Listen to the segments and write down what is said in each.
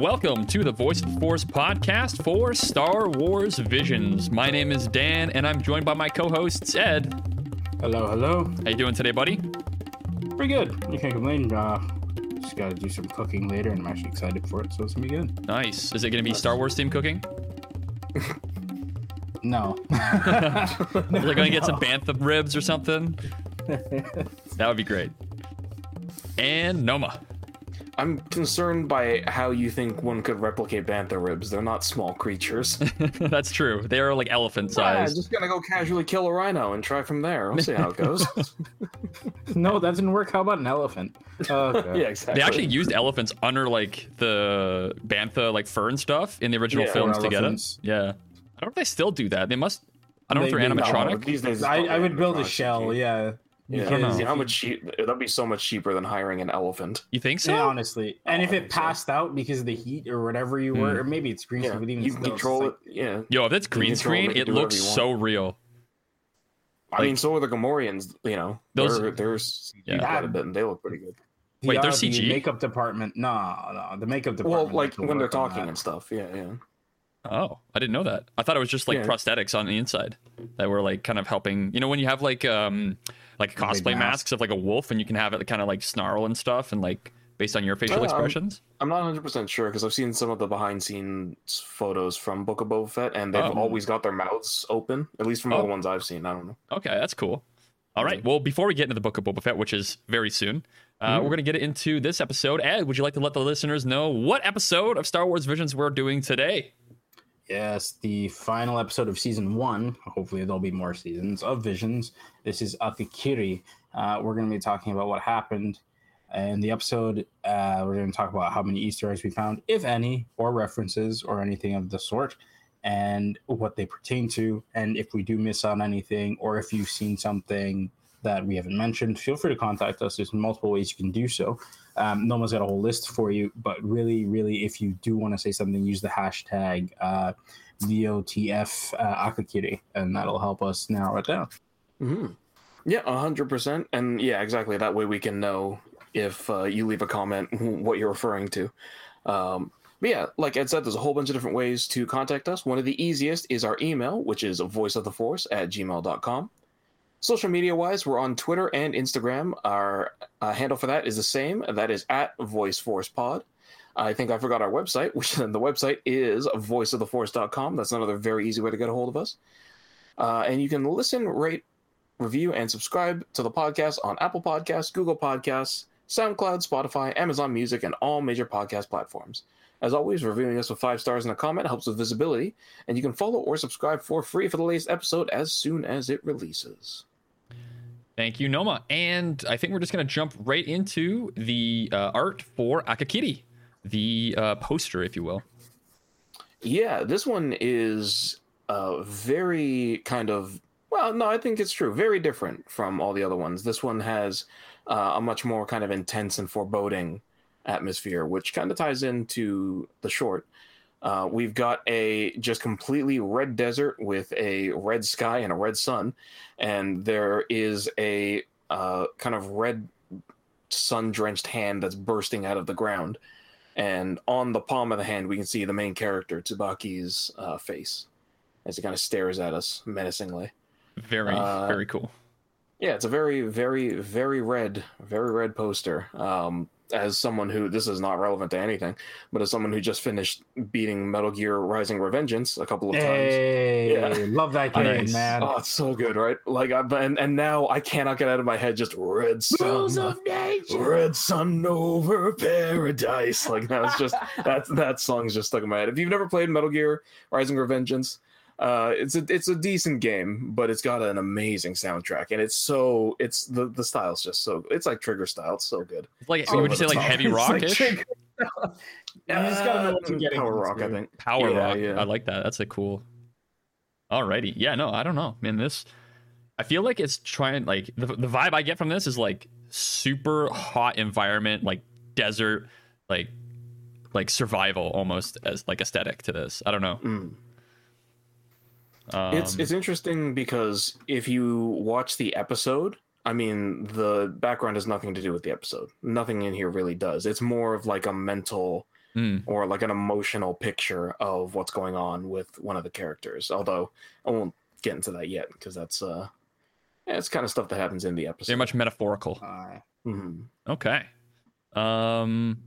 welcome to the Voice of the Force podcast for Star Wars Visions. My name is Dan, and I'm joined by my co-hosts Ed. Hello, hello. How you doing today, buddy? Pretty good. You can't complain. Uh, just got to do some cooking later, and I'm actually excited for it, so it's gonna be good. Nice. Is it going to be Star Wars themed cooking? No. Are they going to get some bantha ribs or something? that would be great. And Noma. I'm concerned by how you think one could replicate bantha ribs. They're not small creatures. That's true. They are like elephant yeah, sized. just gonna go casually kill a rhino and try from there. We'll see how it goes. no, that didn't work. How about an elephant? Oh, okay. yeah, exactly. They actually used elephants under like the bantha like fur and stuff in the original Yeah, films or to get it. elephants. Yeah. I don't know if they still do that. They must. I don't know if They- they're they- animatronic. These days, it's I, I would build a animatronic. shell. Yeah. Yeah, Because see if how much cheap? That'd be so much cheaper than hiring an elephant. You think so? Yeah, honestly. And Oh, if it think so. passed out because of the heat or whatever you were, Hmm. or maybe it's green Yeah, screen, but even you can still, control like- it. Yeah, Yo, if it's green screen, it it looks so real. I mean, so are the Gamorreans. You know, Those- they're they're Yeah. quite a bit, and they look pretty good. The, Wait, they're uh, the CG? makeup department. No, no, the makeup department. Well, like when they're talking and stuff. Yeah, yeah. Oh, I didn't know that. I thought it was just like Yeah. prosthetics on the inside that were like kind of helping. You know, when you have like um like cosplay mask. masks of like a wolf, and you can have it kind of like snarl and stuff, and like based on your facial Um, expressions. I'm not 100 percent sure because I've seen some of the behind scenes photos from Book of Boba Fett, and they've Oh. always got their mouths open. At least from all Oh. the ones I've seen. I don't know. Okay, that's cool. All right. Well, before we get into the book of Boba Fett, which is very soon, uh, Mhm. we're going to get into this episode. Ed, would you like to let the listeners know what episode of Star Wars Visions we're doing today? Yes, the final episode of season one. Hopefully, there'll be more seasons of Visions. This is Akakiri. Uh, we're going to be talking about what happened in the episode. Uh, we're going to talk about how many Easter eggs we found, if any, or references, or anything of the sort, and what they pertain to. And if we do miss on anything, or if you've seen something that we haven't mentioned, feel free to contact us. There's multiple ways you can do so. Um, Noma's got a whole list for you, but really, really, if you do want to say something, use the hashtag uh, VOTF uh, Akakiri, and that'll help us narrow it down. hmm Yeah, hundred percent. And yeah, exactly. That way we can know if uh, you leave a comment what you're referring to. Um, but yeah, like Ed said, there's a whole bunch of different ways to contact us. One of the easiest is our email, which is voiceoftheforce at gmail.com. Social media wise, we're on Twitter and Instagram. Our uh, handle for that is the same. That is at VoiceForcePod. I think I forgot our website, which then the website is voiceoftheforce.com. That's another very easy way to get a hold of us. Uh, and you can listen, rate, review, and subscribe to the podcast on Apple Podcasts, Google Podcasts, SoundCloud, Spotify, Amazon Music, and all major podcast platforms. As always, reviewing us with five stars and a comment helps with visibility, and you can follow or subscribe for free for the latest episode as soon as it releases. Thank you, Noma. And I think we're just going to jump right into the uh, art for Akakiri, the uh, poster, if you will. Yeah, this one is uh, very kind of well, no, I think it's true. Very different from all the other ones. This one has uh, a much more kind of intense and foreboding atmosphere, which kind of ties into the short. Uh, we've got a just completely red desert with a red sky and a red sun, and there is a uh, kind of red sun drenched hand that's bursting out of the ground. And on the palm of the hand, we can see the main character, Tsubaki's uh, face, as he kind of stares at us menacingly. Very, Uh, very cool. Yeah, it's a very, very, very red, very red poster. Um, as someone who this is not relevant to anything, but as someone who just finished beating Metal Gear Rising Revengeance a couple of times. Yeah. love that game, Nice. man. Oh, it's so good, right? Like, I, and and now I cannot get out of my head just red sun, red sun over paradise. Like it's just that that song's just stuck in my head. If you've never played Metal Gear Rising Revengeance, uh, it's a it's a decent game, but it's got an amazing soundtrack, and it's so it's the the style's just so it's like Trigger style. It's so good. It's like, over would you say like top. heavy It's like rock-ish? You just gotta know what you're getting Power rock, I think. Power Yeah, rock. yeah. I like that. That's a cool. Alrighty. Yeah, no, I don't know. Man, this I feel like it's trying like the, the vibe I get from this is like super hot environment, like desert, like like survival almost as like aesthetic to this. I don't know. Mm. Um, it's it's interesting because if you watch the episode, I mean, the background has nothing to do with the episode. Nothing in here really does. It's more of like a mental Mm. or like an emotional picture of what's going on with one of the characters. Although I won't get into that yet because that's uh, yeah, it's kind of stuff that happens in the episode. Very much metaphorical. Uh, Mhm. Okay. Um.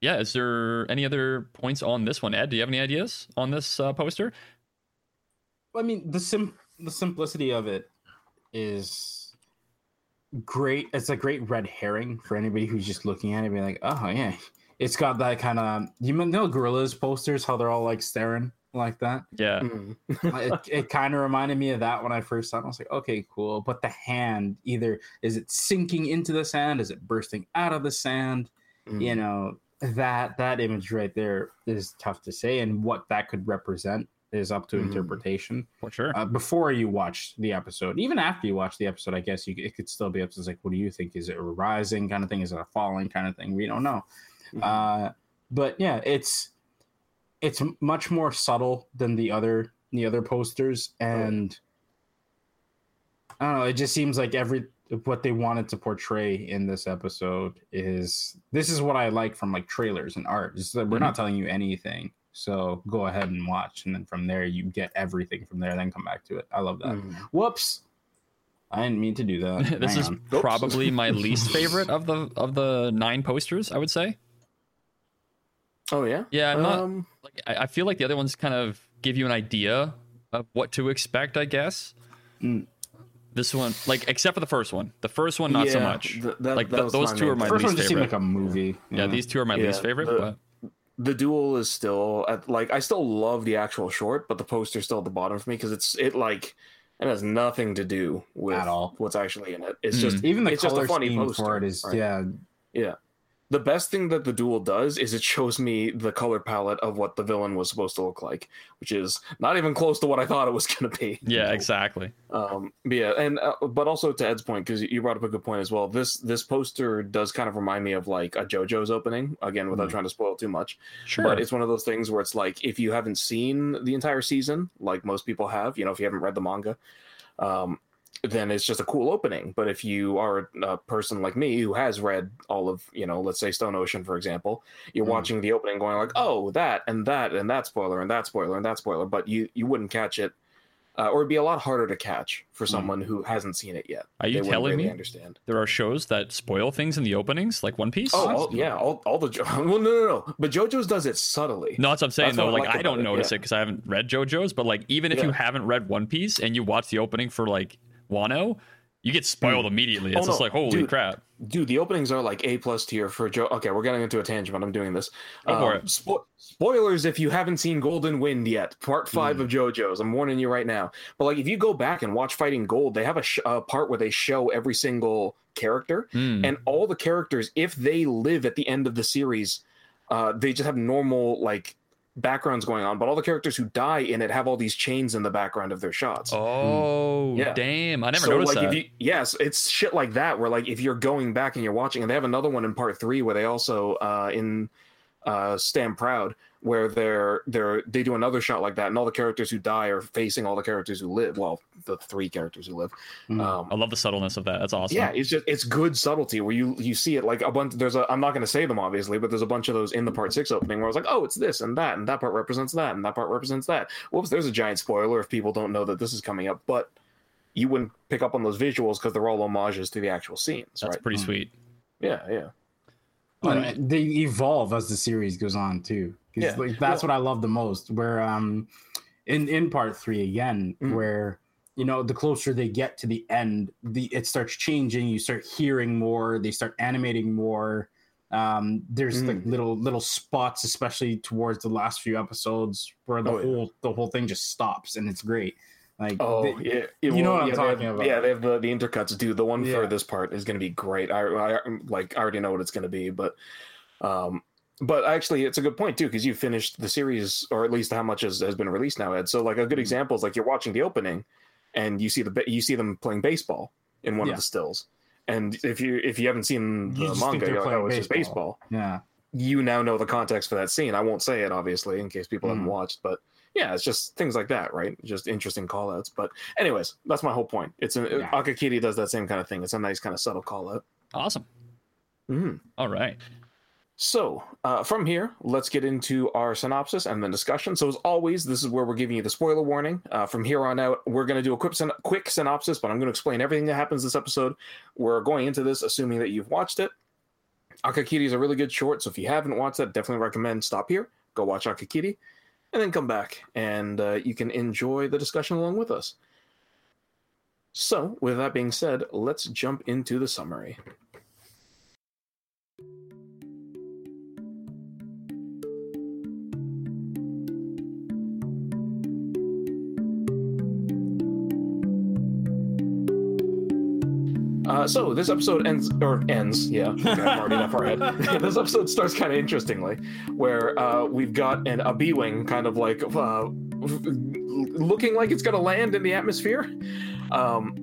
Yeah. Is there any other points on this one, Ed? Do you have any ideas on this uh, poster? I mean, the sim the simplicity of it is great. It's a great red herring for anybody who's just looking at it, and be like, oh yeah, it's got that kind of you know gorillas posters, how they're all like staring like that. Yeah. Mhm. it it kind of reminded me of that when I first saw it. I was like, okay, cool. But the hand, either is it sinking into the sand, is it bursting out of the sand? Mhm. You know, that that image right there is tough to say, and what that could represent is up to Mhm. interpretation. For sure. Uh, before you watch the episode, even after you watch the episode, I guess you it could still be up to like, what do you think? Is it a rising kind of thing? Is it a falling kind of thing? We don't know. Mhm. Uh, but yeah, it's it's much more subtle than the other the other posters, and I don't know. It just seems like every what they wanted to portray in this episode is this is what I like from like trailers and art. Is that we're not telling you anything, so go ahead and watch, and then from there you get everything from there. Then come back to it. I love that. Mhm. Whoops, I didn't mean to do that. this Hang is on. Probably my least favorite of the of the nine posters. I would say. Oh yeah. Yeah, I'm not. Um, Like, I, I feel like the other ones kind of give you an idea of what to expect. I guess. Mm. This one, like, except for the first one. The first one, not so much. th- that- Like, that th- those two main are my first one least just seemed favorite. like a movie. yeah, these two are my Yeah, least favorite. the- but the duel is still at, like I still love the actual short, but the poster's still at the bottom for me because it's it like it has nothing to do with At all. what's actually in it. It's Mm. just even the it's just a color funny scheme poster, for it is right? yeah yeah. The best thing that the duel does is it shows me the color palette of what the villain was supposed to look like, which is not even close to what I thought it was going to be. yeah, exactly. Um, yeah, and uh, but also to Ed's point because you brought up a good point as well. This this poster does kind of remind me of like a JoJo's opening again, without Mm. trying to spoil too much. Sure. But it's one of those things where it's like if you haven't seen the entire season, like most people have, you know, if you haven't read the manga, um, then it's just a cool opening. But if you are a person like me who has read all of, you know, let's say Stone Ocean, for example, you're Mhm. watching the opening going like, oh, that and that and that spoiler and that spoiler and that spoiler, but you you wouldn't catch it. Uh, or it'd be a lot harder to catch for someone who hasn't seen it yet. Are you They telling really me Understand? there are shows that spoil things in the openings, like One Piece? Oh, all, yeah, all, all the jo- well, no, no, no, but JoJo's does it subtly. No, that's what I'm saying That's though. what I Like like I don't it, notice yeah. it because I haven't read JoJo's, but like even if you haven't read One Piece and you watch the opening for like Wano, you get spoiled immediately. Oh, It's just no, like holy dude. crap. dude the openings are like a plus tier for joe okay we're getting into a tangent but i'm doing this Um, for it. spo- spoilers if you haven't seen golden wind yet part five Mm. of jojo's i'm warning you right now but like if you go back and watch fighting gold they have a, sh- a part where they show every single character Hmm. and all the characters if they live at the end of the series uh, they just have normal like backgrounds going on but all the characters who die in it have all these chains in the background of their shots Oh Yeah. damn! I never so noticed like that. if you yes it's shit like that where like if you're going back and you're watching and they have another one in part three where they also uh in uh stand proud where they're they're they do another shot like that and all the characters who die are facing all the characters who live well the three characters who live Mm. um I love the subtleness of that. That's awesome. yeah it's just it's good subtlety where you you see it like a bunch there's a i'm not going to say them obviously but there's a bunch of those in the part six opening where i was like oh it's this and that and that part represents that and that part represents that whoops there's a giant spoiler if people don't know that this is coming up but you wouldn't pick up on those visuals because they're all homages to the actual scenes That's right pretty Mm. sweet. yeah yeah And they evolve as the series goes on too. Yeah. like that's what I love the most. Where um, in in part three again, Mhm. where you know the closer they get to the end, the it starts changing. You start hearing more. They start animating more. Um, there's like Mm. little little spots, especially towards the last few episodes, where the Oh, yeah. whole the whole thing just stops, and it's great. Like Oh they- yeah, you know what I'm yeah, talking have- about. Yeah, they have the, the intercuts. Dude, the one Yeah. for this part is going to be great. I, I like I already know what it's going to be, but um, but actually, it's a good point too because you finished the series, or at least how much has, has been released now, Ed. So like Mm-hmm. a good example is like you're watching the opening, and you see the you see them playing baseball in one Yeah. of the stills. And if you if you haven't seen the just think manga, you're like, playing oh, it's just baseball. baseball. yeah, You now know the context for that scene. I won't say it obviously in case people Mm. haven't watched, but yeah, it's just things like that, right? Just interesting call outs. But anyways, that's my whole point. It's a Yeah. Akakiri does that same kind of thing. It's a nice kind of subtle call out. Awesome. Mhm. All right. So, uh, from here, let's get into our synopsis and then discussion. So, as always, this is where we're giving you the spoiler warning. Uh, from here on out, we're going to do a quick, syn- quick synopsis, but I'm going to explain everything that happens this episode. We're going into this assuming that you've watched it. Akakiri is a really good short, so if you haven't watched that, definitely recommend stop here, go watch Akakiri, and then come back, and uh, you can enjoy the discussion along with us. So, with that being said, let's jump into the summary. Uh, so this episode ends or ends, yeah. Okay, I'm already that far ahead. this episode starts kind of interestingly, where uh, we've got an a B wing kind of like uh, looking like it's gonna land in the atmosphere, um,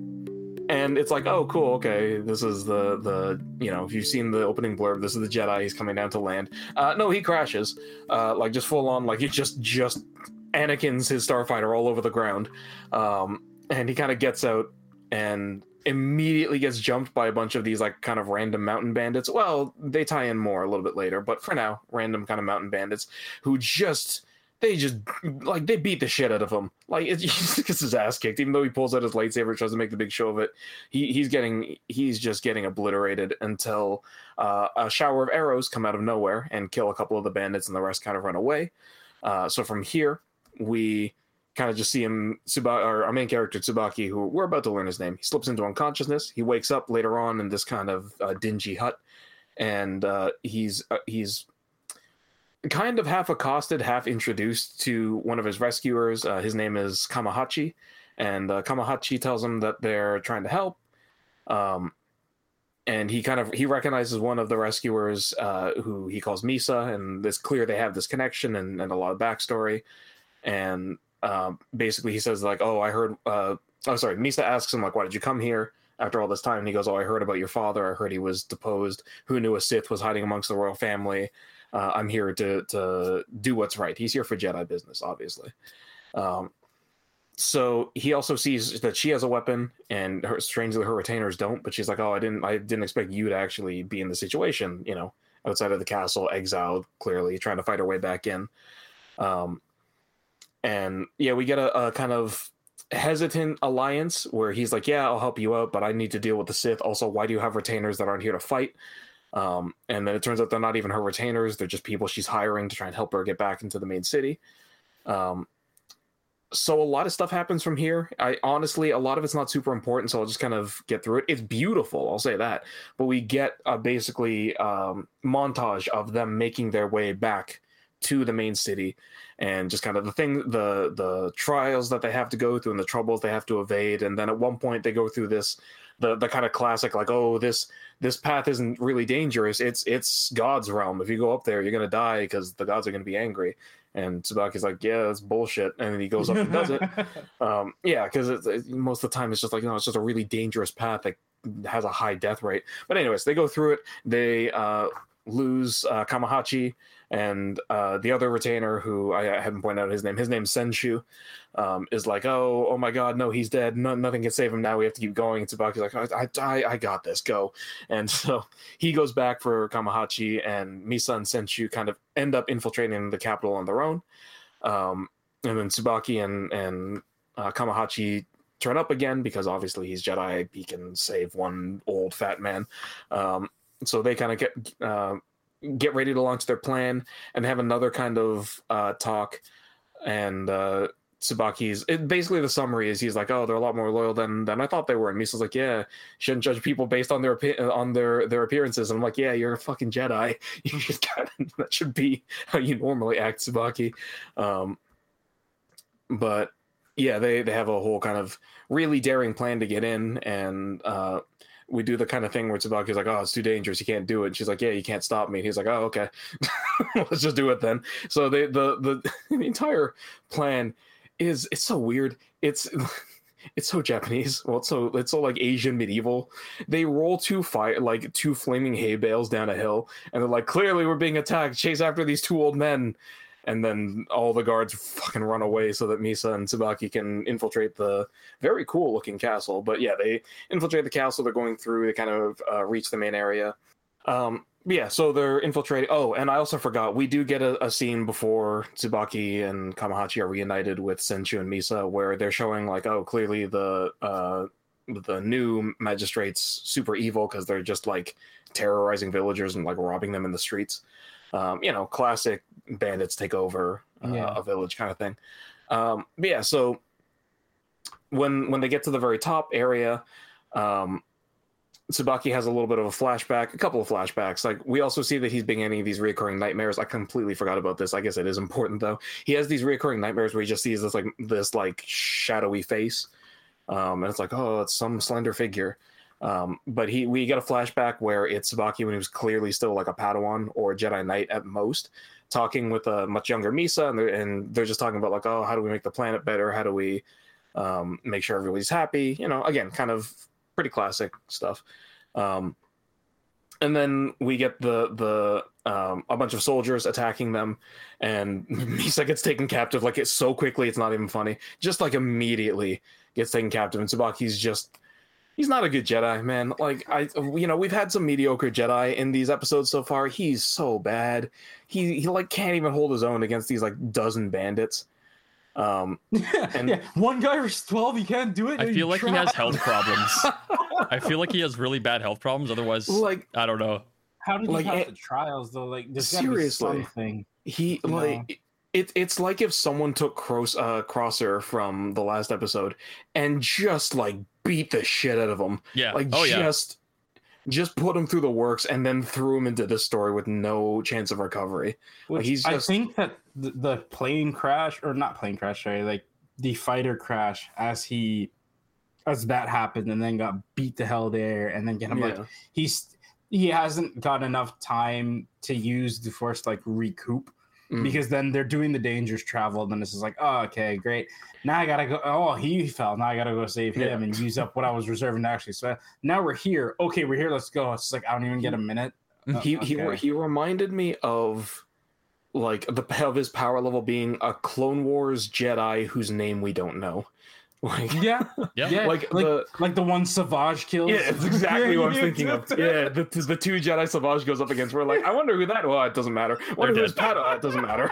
and it's like, oh, cool, okay, this is the the you know, if you've seen the opening blurb, this is the Jedi. He's coming down to land. Uh, no, he crashes, uh, like just full on, like he just just Anakin's his starfighter all over the ground, um, and he kind of gets out and immediately gets jumped by a bunch of these like kind of random mountain bandits. Well, they tie in more a little bit later, but for now, random kind of mountain bandits who just they just like they beat the shit out of him. Like it, he gets his ass kicked, even though he pulls out his lightsaber, tries to make the big show of it. He he's getting he's just getting obliterated until uh, a shower of arrows come out of nowhere and kill a couple of the bandits, and the rest kind of run away. Uh, so from here, we kind of just see him, Tsuba- our, our main character Tsubaki, who we're about to learn his name. He slips into unconsciousness. He wakes up later on in this kind of uh, dingy hut, and uh, he's uh, he's kind of half accosted, half introduced to one of his rescuers. Uh, his name is Kamahachi, and uh, Kamahachi tells him that they're trying to help. Um, and he kind of he recognizes one of the rescuers uh, who he calls Misa, and it's clear they have this connection and, and a lot of backstory. And um, basically, he says like, "Oh, I heard." Uh, oh, sorry. Misa asks him like, "Why did you come here?" After all this time, and he goes, "Oh, I heard about your father. I heard he was deposed. Who knew a Sith was hiding amongst the royal family? Uh, I'm here to to do what's right. He's here for Jedi business, obviously." Um, so he also sees that she has a weapon, and her, strangely, her retainers don't. But she's like, "Oh, I didn't. I didn't expect you to actually be in the situation. You know, outside of the castle, exiled, clearly trying to fight her way back in." Um, and yeah, we get a, a kind of hesitant alliance where he's like, "Yeah, I'll help you out, but I need to deal with the Sith. Also, why do you have retainers that aren't here to fight?" Um, and then it turns out they're not even her retainers; they're just people she's hiring to try and help her get back into the main city. Um, so a lot of stuff happens from here. I honestly, a lot of it's not super important, so I'll just kind of get through it. It's beautiful, I'll say that. But we get a basically um, montage of them making their way back to the main city, and just kind of the thing, the the trials that they have to go through and the troubles they have to evade. And then at one point they go through this, the the kind of classic like, oh, this this path isn't really dangerous. It's it's God's realm. If you go up there, you're gonna die because the gods are gonna be angry. And Tsubaki's like, yeah, that's bullshit. And then he goes up and does it. Um, yeah, because it, most of the time it's just like, no it's just a really dangerous path that has a high death rate. But anyways, they go through it. They uh, lose uh, Kamahachi and uh, the other retainer, who I, I haven't pointed out his name. His name's Senshu. Um, is like, oh, oh my God, no, he's dead. No, nothing can save him now. We have to keep going. And Tsubaki's like, I, I, I got this. Go. And so he goes back for Kamahachi, and Misa and Senshu kind of end up infiltrating the capital on their own. Um, and then Tsubaki and and uh, Kamahachi turn up again because obviously he's Jedi. He can save one old fat man. Um, so they kind of get uh, get ready to launch their plan and have another kind of uh, talk. And uh, Tsubaki's it, basically the summary is he's like, oh, they're a lot more loyal than than I thought they were. And Misa's like, yeah, shouldn't judge people based on their on their their appearances. And I'm like, yeah, you're a fucking Jedi. You just of, that should be how you normally act, Tsubaki. Um, but yeah, they they have a whole kind of really daring plan to get in, and uh, we do the kind of thing where Tsubaki's like, "Oh, it's too dangerous. You can't do it." And she's like, "Yeah, you can't stop me." And he's like, "Oh, okay, let's just do it then." So they the the the entire plan is it's so weird. It's it's so Japanese. Well, it's so it's so like Asian medieval. They roll two fire like two flaming hay bales down a hill, and they're like, "Clearly, we're being attacked. Chase after these two old men." And then all the guards fucking run away so that Misa and Tsubaki can infiltrate the very cool looking castle. But yeah, they infiltrate the castle. They're going through. They kind of uh, reach the main area. Um, yeah, so they're infiltrating. Oh, and I also forgot we do get a, a scene before Tsubaki and Kamahachi are reunited with Senshu and Misa, where they're showing like, oh, clearly the uh, the new magistrates super evil because they're just like terrorizing villagers and like robbing them in the streets. Um, you know, classic bandits take over uh, Yeah. a village kind of thing. Um, but yeah, so when when they get to the very top area, um, Tsubaki has a little bit of a flashback, a couple of flashbacks. Like we also see that he's beginning these recurring nightmares. I completely forgot about this. I guess it is important though. He has these recurring nightmares where he just sees this like this like shadowy face, um, and it's like oh, it's some slender figure. Um, but he we get a flashback where it's Tsubaki when he was clearly still like a Padawan or a Jedi Knight at most, talking with a much younger Misa, and they're, and they're just talking about like oh, how do we make the planet better? How do we um, make sure everybody's happy? You know, again, kind of pretty classic stuff. Um, and then we get the the um, a bunch of soldiers attacking them, and Misa gets taken captive like it's so quickly it's not even funny. Just like immediately gets taken captive, and Tsubaki's just he's not a good Jedi, man. Like I, you know, we've had some mediocre Jedi in these episodes so far. He's so bad. He he like can't even hold his own against these like dozen bandits. Um, And- yeah, one guy versus twelve. he can't do it. I You feel like he has health problems. I feel like he has really bad health problems. Otherwise, like I don't know. How did like, you eh, have the trials though? Like, there's gotta seriously. something. he Yeah. like it, it's like if someone took Cross, uh, Crosser from the last episode and just like beat the shit out of him, Yeah. like oh yeah. just just put him through the works and then threw him into this story with no chance of recovery. Which he's I think that the, the plane crash or not plane crash, sorry, like the fighter crash as he as that happened and then got beat to hell there and then get him like he's he hasn't got enough time to use the force to, like recoup Mm. because then they're doing the dangerous travel and then this is like oh okay great. Now i gotta go oh he fell. Now i gotta go save him Yeah. and use up what i was reserving to actually so now we're here. Okay we're here. Let's go. It's like i don't even get a minute. Oh, he he he reminded me of like the of his power level being a Clone Wars Jedi whose name we don't know. Like yeah Yeah. yeah like, like the like the one savage kills Yeah, it's exactly what I'm thinking of. Yeah, the, the two Jedi Savage goes up against. We're like, I wonder who that. Well, it doesn't matter. Wonder They're who's dead. Padawan. It doesn't matter.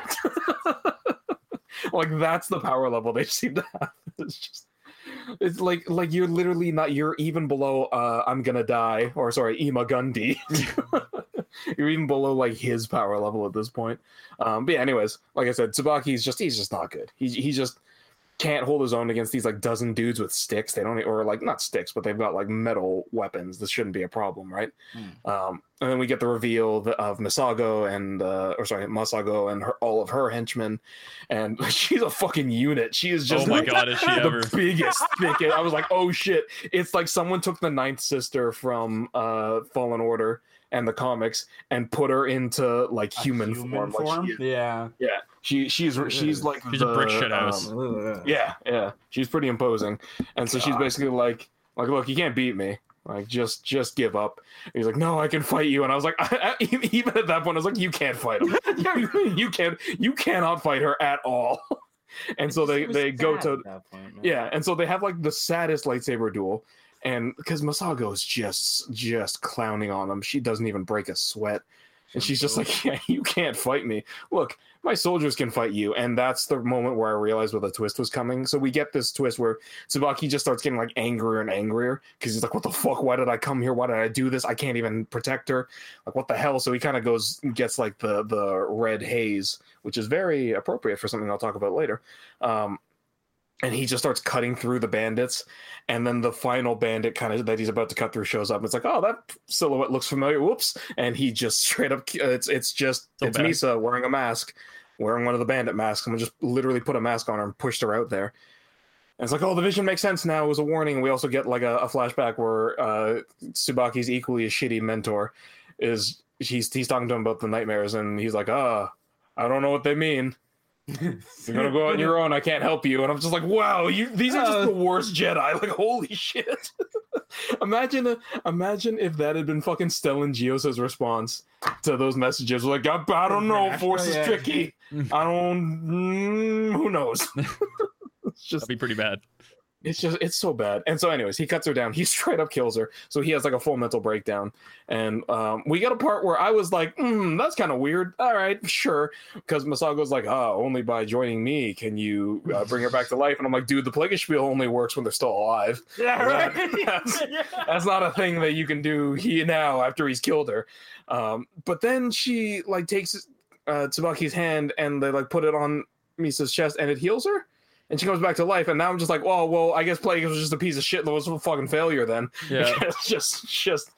like that's the power level they seem to have. It's just, it's like like you're literally not. You're even below. uh I'm gonna die, or sorry, Ima-Gun Di. you're even below like his power level at this point. Um, but yeah, anyways, like I said, Tsubaki's just he's just not good. He he just can't hold his own against these like dozen dudes with sticks. They don't or like not sticks, but they've got like metal weapons. This shouldn't be a problem, right? Um, and then we get the reveal of- Misago and uh, or sorry, Masago and her, all of her henchmen, and she's a fucking unit. She is just Oh my like, god, is she the ever? biggest thicket. I was like, oh shit! It's like someone took the ninth sister from uh, Fallen Order and the comics and put her into like A human, form. Like she is. yeah Yeah, she she's she's like She's a the, brick shit house. um, yeah, yeah, she's pretty imposing, and so she's basically like, like, look, you can't beat me. Like, just just give up. And he's like, no, I can fight you, and I was like, even at that point, I was like, you can't fight him. you, you can't, you cannot fight her at all. And so they they go to that point, yeah, and so they have like the saddest lightsaber duel, and because Masago is just just clowning on him, she doesn't even break a sweat, and she's just like, "Yeah, you can't fight me. Look, my soldiers can fight you." And that's the moment where I realized where the twist was coming. So we get this twist where Tsubaki just starts getting like angrier and angrier because he's like, "What the fuck? Why did I come here? Why did I do this? I can't even protect her. Like, what the hell?" So he kind of goes gets like the the red haze, which is very appropriate for something I'll talk about later. Um, and he just starts cutting through the bandits and then the final bandit kind of that he's about to cut through shows up and it's like oh that silhouette looks familiar. Whoops. And he just straight up it's it's just So it's bad. misa wearing a mask wearing one of the bandit masks and we just literally put a mask on her and pushed her out there. And it's like oh the vision makes sense now. It was a warning. We also get like a, a flashback where uh Tsubaki's equally a shitty mentor is he's he's talking to him about the nightmares and he's like ah i don't know what they mean you're gonna go out on your own. I can't help you. And I'm just like, wow, you these are just the worst Jedi. Like, holy shit. imagine, uh, imagine if that had been fucking Stellan Gios's response to those messages. Like, I, I don't know, Force is tricky. I don't. Mm, who knows? it's just That'd be pretty bad. It's just it's so bad. And so, anyways, he cuts her down. He straight up kills her. So he has like a full mental breakdown. And um, we got a part where I was like, mm, "That's kind of weird." All right, sure. Because Masago's like, "Oh, only by joining me can you uh, bring her back to life." And I'm like, "Dude, the Plagueis spiel only works when they're still alive. Yeah, That- right. that's- Yeah. That's not a thing that you can do he now after he's killed her." Um, but then she like takes uh, Tsubaki's hand and they like put it on Misa's chest and it heals her and she comes back to life. And now I'm just like, oh well, I guess Plagueis was just a piece of shit that was a fucking failure then. Yeah. it's just, just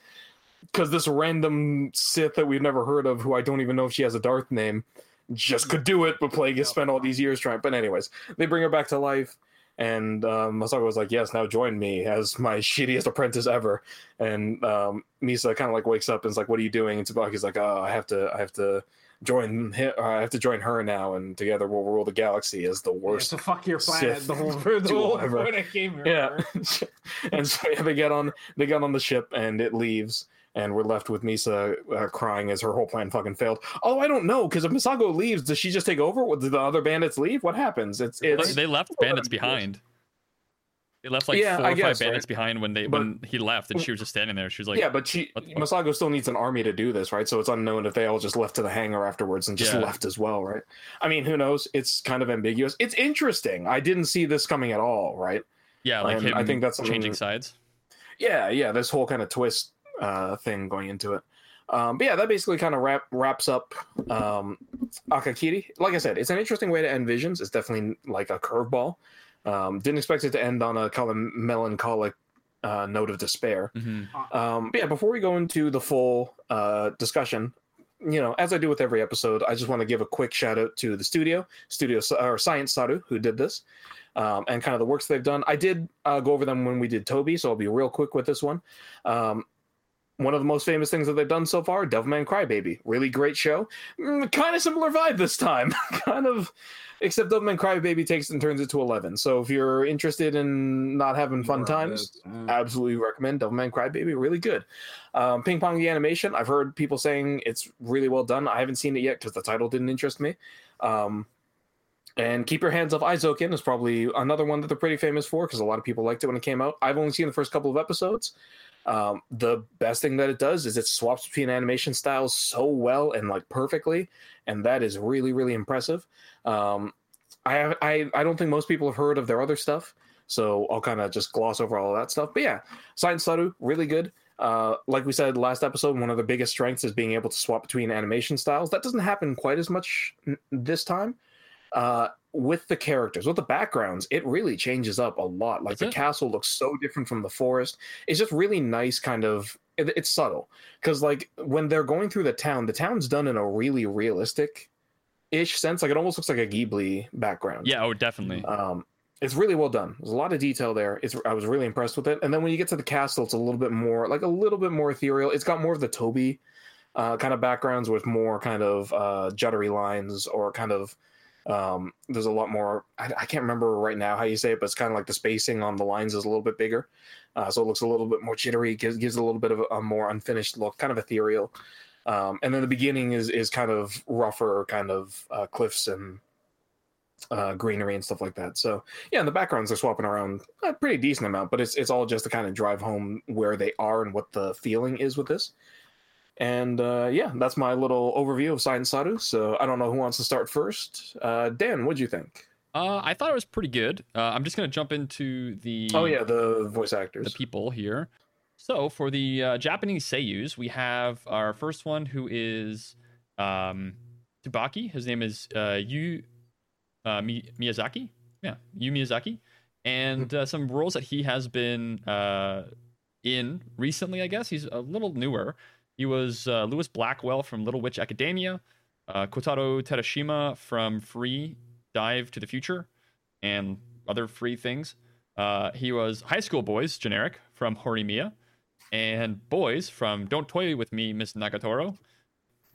because this random Sith that we've never heard of, who I don't even know if she has a Darth name, just could do it. But Plagueis has spent all these years trying. But anyways, they bring her back to life. And um, Masago was like, "Yes, now join me as my shittiest apprentice ever." And um, Misa kind of like wakes up and is like, "What are you doing?" And Tsubaki's like, "Oh, I have to, I have to join, him, or I have to join her now, and together we'll rule the galaxy as the Yeah, worst so fuck your planet. Sith The whole, the tool whole ever. I came here. yeah and so yeah, they get on they get on the ship and it leaves and we're left with Misa uh, crying as her whole plan fucking failed. Oh, I don't know because if Misago leaves, does she just take over? Or Do the other bandits leave? What happens? It's it's they left bandits behind. They left like Yeah, four I or guess, five bandits right? behind when they But- when he left, and she was just standing there. She was like, yeah, but she what the fuck? Masago still needs an army to do this, right? So it's unknown if they all just left to the hangar afterwards and just Yeah. left as well, right? I mean, who knows? It's kind of ambiguous. It's interesting. I didn't see this coming at all, right? yeah, like him I think that's changing that- sides. yeah yeah this whole kind of twist uh thing going into it um but yeah that basically kind of wrap, wraps up um akakiri like i said it's an interesting way to end visions it's definitely like a curveball um didn't expect it to end on a kind of melancholic uh note of despair. Hmm um but yeah before we go into the full uh discussion you know as i do with every episode i just want to give a quick shout out to the studio studio or science saru who did this um, and kind of the works they've done. I did uh, go over them when we did toby so i'll be real quick with this one. Um, one of the most famous things that they've done so far devilman crybaby really great show mm, kind of similar vibe this time kind of except devilman crybaby takes and turns it to 11 so if you're interested in not having fun times. Uh, absolutely recommend Devilman Crybaby. Really good. Um, Ping Pong the animation. I've heard people saying it's really well done. I haven't seen it yet because the title didn't interest me. Um, and Keep Your Hands Off Eizouken is probably another one that they're pretty famous for because a lot of people liked it when it came out. I've only seen the first couple of episodes. Um, the best thing that it does is it swaps between animation styles so well and like perfectly, and that is really really impressive. Um, I I I don't think most people have heard of their other stuff, so I'll kind of just gloss over all that stuff. But yeah, Science Saru, really good. Uh, like we said last episode, one of the biggest strengths is being able to swap between animation styles. That doesn't happen quite as much this time. Uh, with the characters, with the backgrounds, it really changes up a lot. Like Does the it? castle looks so different from the forest. It's just really nice, kind of. It, it's subtle because, like, when they're going through the town, the town's done in a really realistic ish sense. Like, it almost looks like a Ghibli background. Yeah, oh, definitely. Um, it's really well done. There's a lot of detail there. It's I was really impressed with it. And then when you get to the castle, it's a little bit more like a little bit more ethereal. It's got more of the Toby uh, kind of backgrounds with more kind of uh, juddery lines or kind of um, there's a lot more. I, I can't remember right now how you say it, but it's kind of like the spacing on the lines is a little bit bigger, uh, so it looks a little bit more jittery. Gives gives a little bit of a, a more unfinished look, kind of ethereal. Um, and then the beginning is is kind of rougher, kind of uh, cliffs and uh, greenery and stuff like that. So yeah, and the backgrounds are swapping around a pretty decent amount, but it's it's all just to kind of drive home where they are and what the feeling is with this. And uh, yeah, that's my little overview of Science Saru. So I don't know who wants to start first. Uh, Dan, what'd you think? Uh, I thought it was pretty good. Uh, I'm just gonna jump into the Oh yeah, the voice actors. the people here. So for the uh, Japanese seiyus, we have our first one who is um, Tsubaki. His name is uh, Yu uh, Mi- Miyazaki. Yeah, Yu Miyazaki, and uh, some roles that he has been uh, in recently. I guess he's a little newer. He was uh, Lewis Blackwell from Little Witch Academia, uh, Kotaro Terashima from Free Dive to the Future, and other free things. Uh, he was High School Boys, generic, from Horimiya, and Boys from Don't Toy With Me, Miss Nagatoro.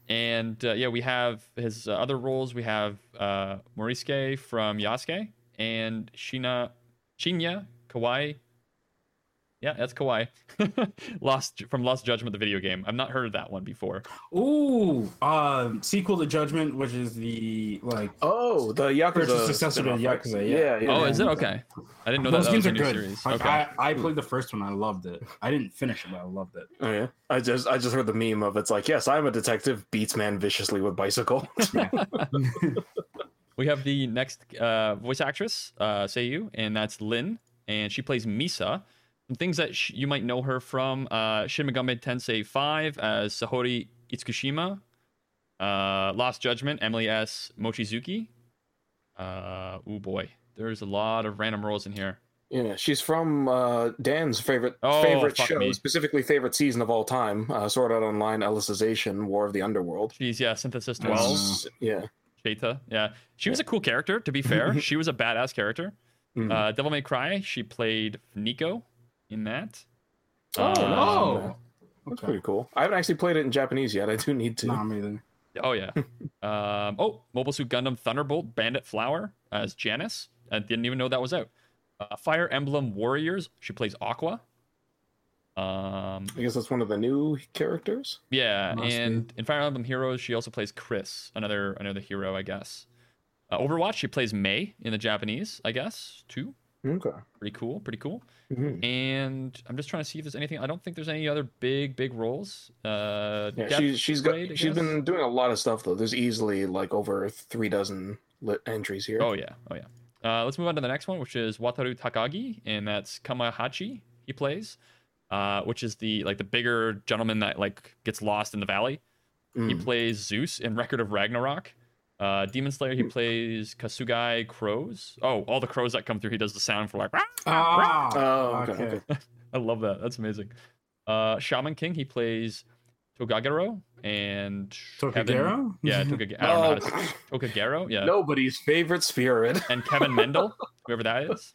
And uh, yeah, we have his uh, other roles. We have uh, Morisuke from Yasuke and Shina Shinya Kawai Yeah, that's Kawaii. Lost from Lost Judgment, the video game. I've not heard of that one before. Ooh, um, sequel to Judgment, which is the like Oh, the Yakuza Spiritual successor to? Yakuza, yeah. Yeah, yeah. oh, is it okay? I didn't know those that, that was games a are new good. series. Like, okay. I, I played the first one. I loved it. I didn't finish it, but I loved it. Oh yeah. I just I just heard the meme of it's like, yes, I'm a detective, beats man viciously with bicycle. we have the next uh, voice actress, uh, Seiyu, and that's Lynn, and she plays Misa. Some things that sh- you might know her from: uh, Shin Megami Tensei 5 as Sahori Itsukushima, uh, Lost Judgment, Emily S. Mochizuki. Uh, oh boy, there's a lot of random roles in here. yeah, she's from uh, Dan's favorite Oh, favorite show, me. specifically favorite season of all time, uh, Sword Art Online, Alicization, War of the Underworld. She's yeah, Synthesis Uh, Yeah. Cheetah. Yeah, she was a cool character. To be fair, she was a badass character. Mhm. Uh, Devil May Cry, she played Nico in that. Oh, Um, no. That's Okay. pretty cool. I haven't actually played it in Japanese yet. I do need to. Nah, me either. Oh yeah. um, oh, Mobile Suit Gundam Thunderbolt Bandit Flower as Janice. I didn't even know that was out. Uh, Fire Emblem Warriors. She plays Aqua. Um, I guess that's one of the new characters. yeah, Must be. and in Fire Emblem Heroes, she also plays Chris, another another hero, I guess. Uh, Overwatch, she plays Mei in the Japanese, I guess, too. Okay. Pretty cool, pretty cool. Mhm. And I'm just trying to see if there's anything. I don't think there's any other big, big roles. Uh, Yeah, Death she's she's got Blade, I she's guess? been doing a lot of stuff though. There's easily like over three dozen lit entries here. Oh yeah, oh yeah. Uh, let's move on to the next one, which is Wataru Takagi, and that's Kamahachi. He plays, uh, which is the like the bigger gentleman that like gets lost in the valley. He Mm. plays Zeus in Record of Ragnarok. Uh, Demon Slayer, he plays Kasugai crows. Oh, all the crows that come through, he does the sound for like. "Rah!" Ah, Oh, okay, okay. I love that. That's amazing. Uh, Shaman King, he plays Togagero and Kevin- Tokagero? Yeah, Tokagero. I don't know how to say Oh, Tokagero. Yeah. nobody's favorite spirit. and Kevin Mendel, whoever that is.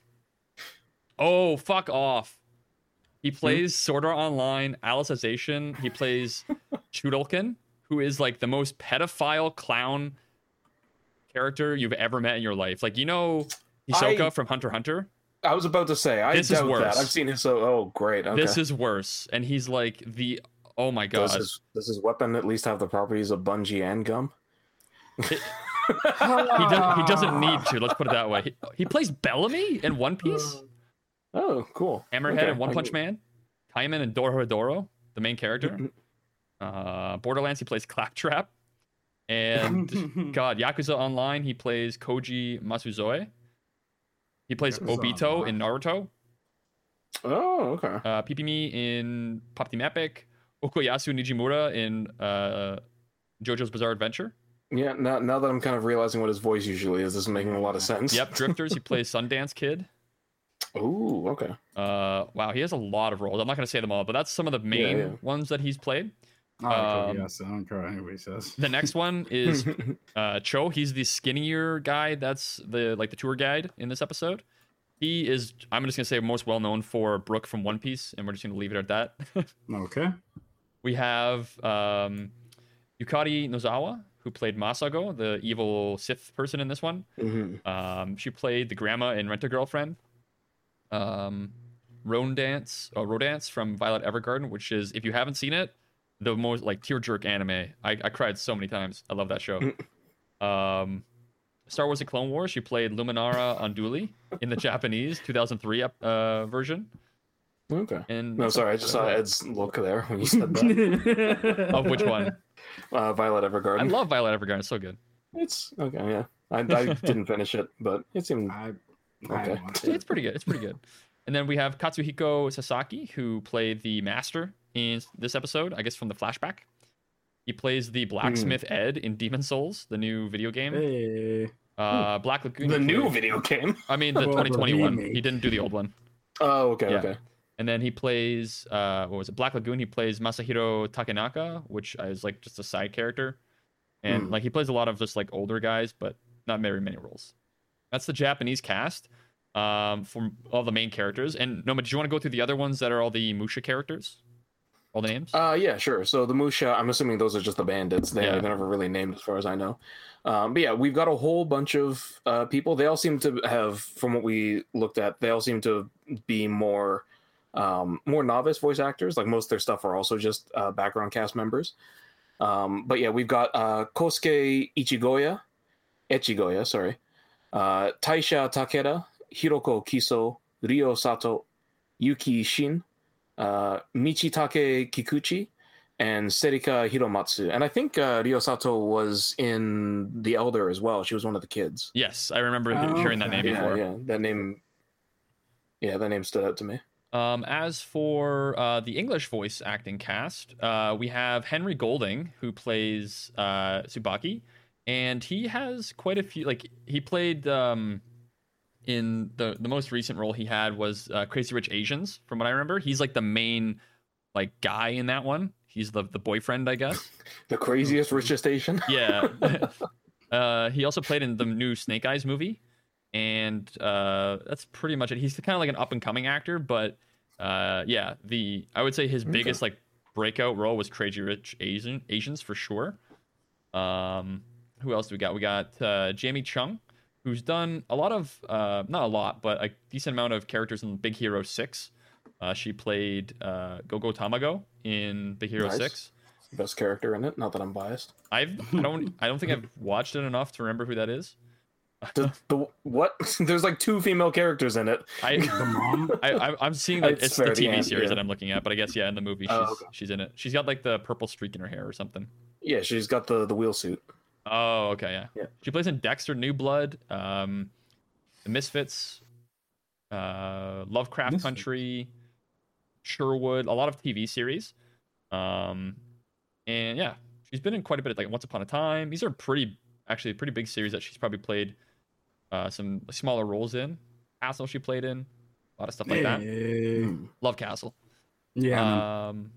Oh, fuck off. He plays Sword Art Online, Alicization. He plays Chudelkin, who is like the most pedophile clown character you've ever met in your life. Like, you know Hisoka I- from Hunter Hunter? I was about to say I this is worse. That. I've seen his so oh great. Okay. This is worse. And he's like the oh my god. does his does his weapon at least have the properties of bungee and gum? He, does, he doesn't need to. Let's put it that way. He, he plays Bellamy in One Piece, Oh, cool. Hammerhead Okay, and One Punch Man, Caiman and Dorohedoro, the main character. Uh, Borderlands, he plays Claptrap. And God, Yakuza Online, he plays Koji Masuzoe. He plays Yakuza Obito in Naruto. Oh, okay. Uh, Pipimi in Pop Team Epic. Okuyasu Nijimura in uh, JoJo's Bizarre Adventure. Yeah, now now that I'm kind of realizing what his voice usually is, this is making a lot of sense. Yep, Drifters, he plays Sundance Kid. Ooh, okay. Uh, wow, he has a lot of roles. I'm not going to say them all, but that's some of the main yeah. ones that he's played. I like Um, Togekiasu. I don't care what anybody says. The next one is uh, Cho. He's the skinnier guy. That's the like the tour guide in this episode. He is. I'm just gonna say most well known for Brook from One Piece, and we're just gonna leave it at that. Okay. we have um, Yukari Nozawa, who played Masago, the evil Sith person in this one. Mhm. Um, she played the grandma in Rent a Girlfriend. Um, Rodance, oh, Rodance from Violet Evergarden, which is if you haven't seen it, the most like tear jerk anime. I, I cried so many times. I love that show. um, Star Wars: The Clone Wars. She played Luminara Unduli in the Japanese 2003 uh, version. Okay. And No, sorry, I just saw Ed's look there when you said that. of which one? uh, Violet Evergarden. I love Violet Evergarden. It's so good. It's okay. Yeah, I, I didn't finish it, but it seemed I, Okay. I watched it's pretty good. It's pretty good. And then we have Katsuhiko Sasaki, who played the master in this episode, I guess from the flashback. He plays the blacksmith Ed in Demon Souls, the new video game. Hey. Uh, Black Lagoon. the new video game. I mean, the 2021. He didn't do the old one. Oh, okay, Yeah. okay. And then he plays, uh, what was it? Black Lagoon. He plays Masahiro Takenaka, which is like just a side character. And Hmm. like he plays a lot of just like older guys, but not very many roles. That's the Japanese cast um, from all the main characters. And Noma, do you want to go through the other ones that are all the Musha characters? All the names? Uh, yeah, sure. So the Musha, I'm assuming those are just the bandits. They, Yeah. They're never really named, as far as I know. Um, but yeah, we've got a whole bunch of uh, people. They all seem to have, from what we looked at, they all seem to be more um, more novice voice actors. Like most of their stuff are also just uh, background cast members. Um, but yeah, we've got uh, Kosuke Ichigoya, Echigoya, sorry, uh, Taisha Takeda, Hiroko Kiso, Ryo Sato, Yuki Shin, uh, Michitake Kikuchi, and Serika Hiromatsu. And I think uh, Ryo Sato was in The Elder as well. She was one of the kids. Yes, I remember Oh, hearing that name Yeah, before. yeah, that name. Yeah, that name stood out to me. Um, as for uh, the English voice acting cast, uh, we have Henry Golding, who plays uh, Tsubaki, and he has quite a few. Like he played um, in the the most recent role he had was uh, Crazy Rich Asians. From what I remember, he's like the main like guy in that one. He's the the boyfriend, I guess. The craziest, richest Asian. Yeah. uh, he also played in the new Snake Eyes movie, and uh, that's pretty much it. He's kind of like an up and coming actor, but uh, yeah, the I would say his biggest like breakout role was Crazy Rich Asian Asians for sure. Um, who else do we got? We got uh, Jamie Chung, who's done a lot of uh, not a lot, but a decent amount of characters in Big Hero Six. Uh, she played uh, Gogo Tamago in Big Hero Nice. Six. Best character in it. Not that I'm biased. I've I don't I don't think I've watched it enough to remember who that is. The, the what? There's like two female characters in it. I, The mom. I I'm- I'm seeing that It's it's the fair, the TV end, series yeah. that I'm looking at, but I guess yeah, in the movie she's Oh, okay. she's in it. She's got like the purple streak in her hair or something. Yeah, she's got the the wheel suit. Oh, okay, yeah. Yeah. She plays in Dexter New Blood, um, The Misfits, uh, Lovecraft Misfits. Country, Sherwood, a lot of TV series. Um, and yeah, she's been in quite a bit of like Once Upon a Time. These are pretty, actually, pretty big series that she's probably played uh, some smaller roles in. Castle she played in, a lot of stuff like that. Yeah. Love Castle. yeah. Um,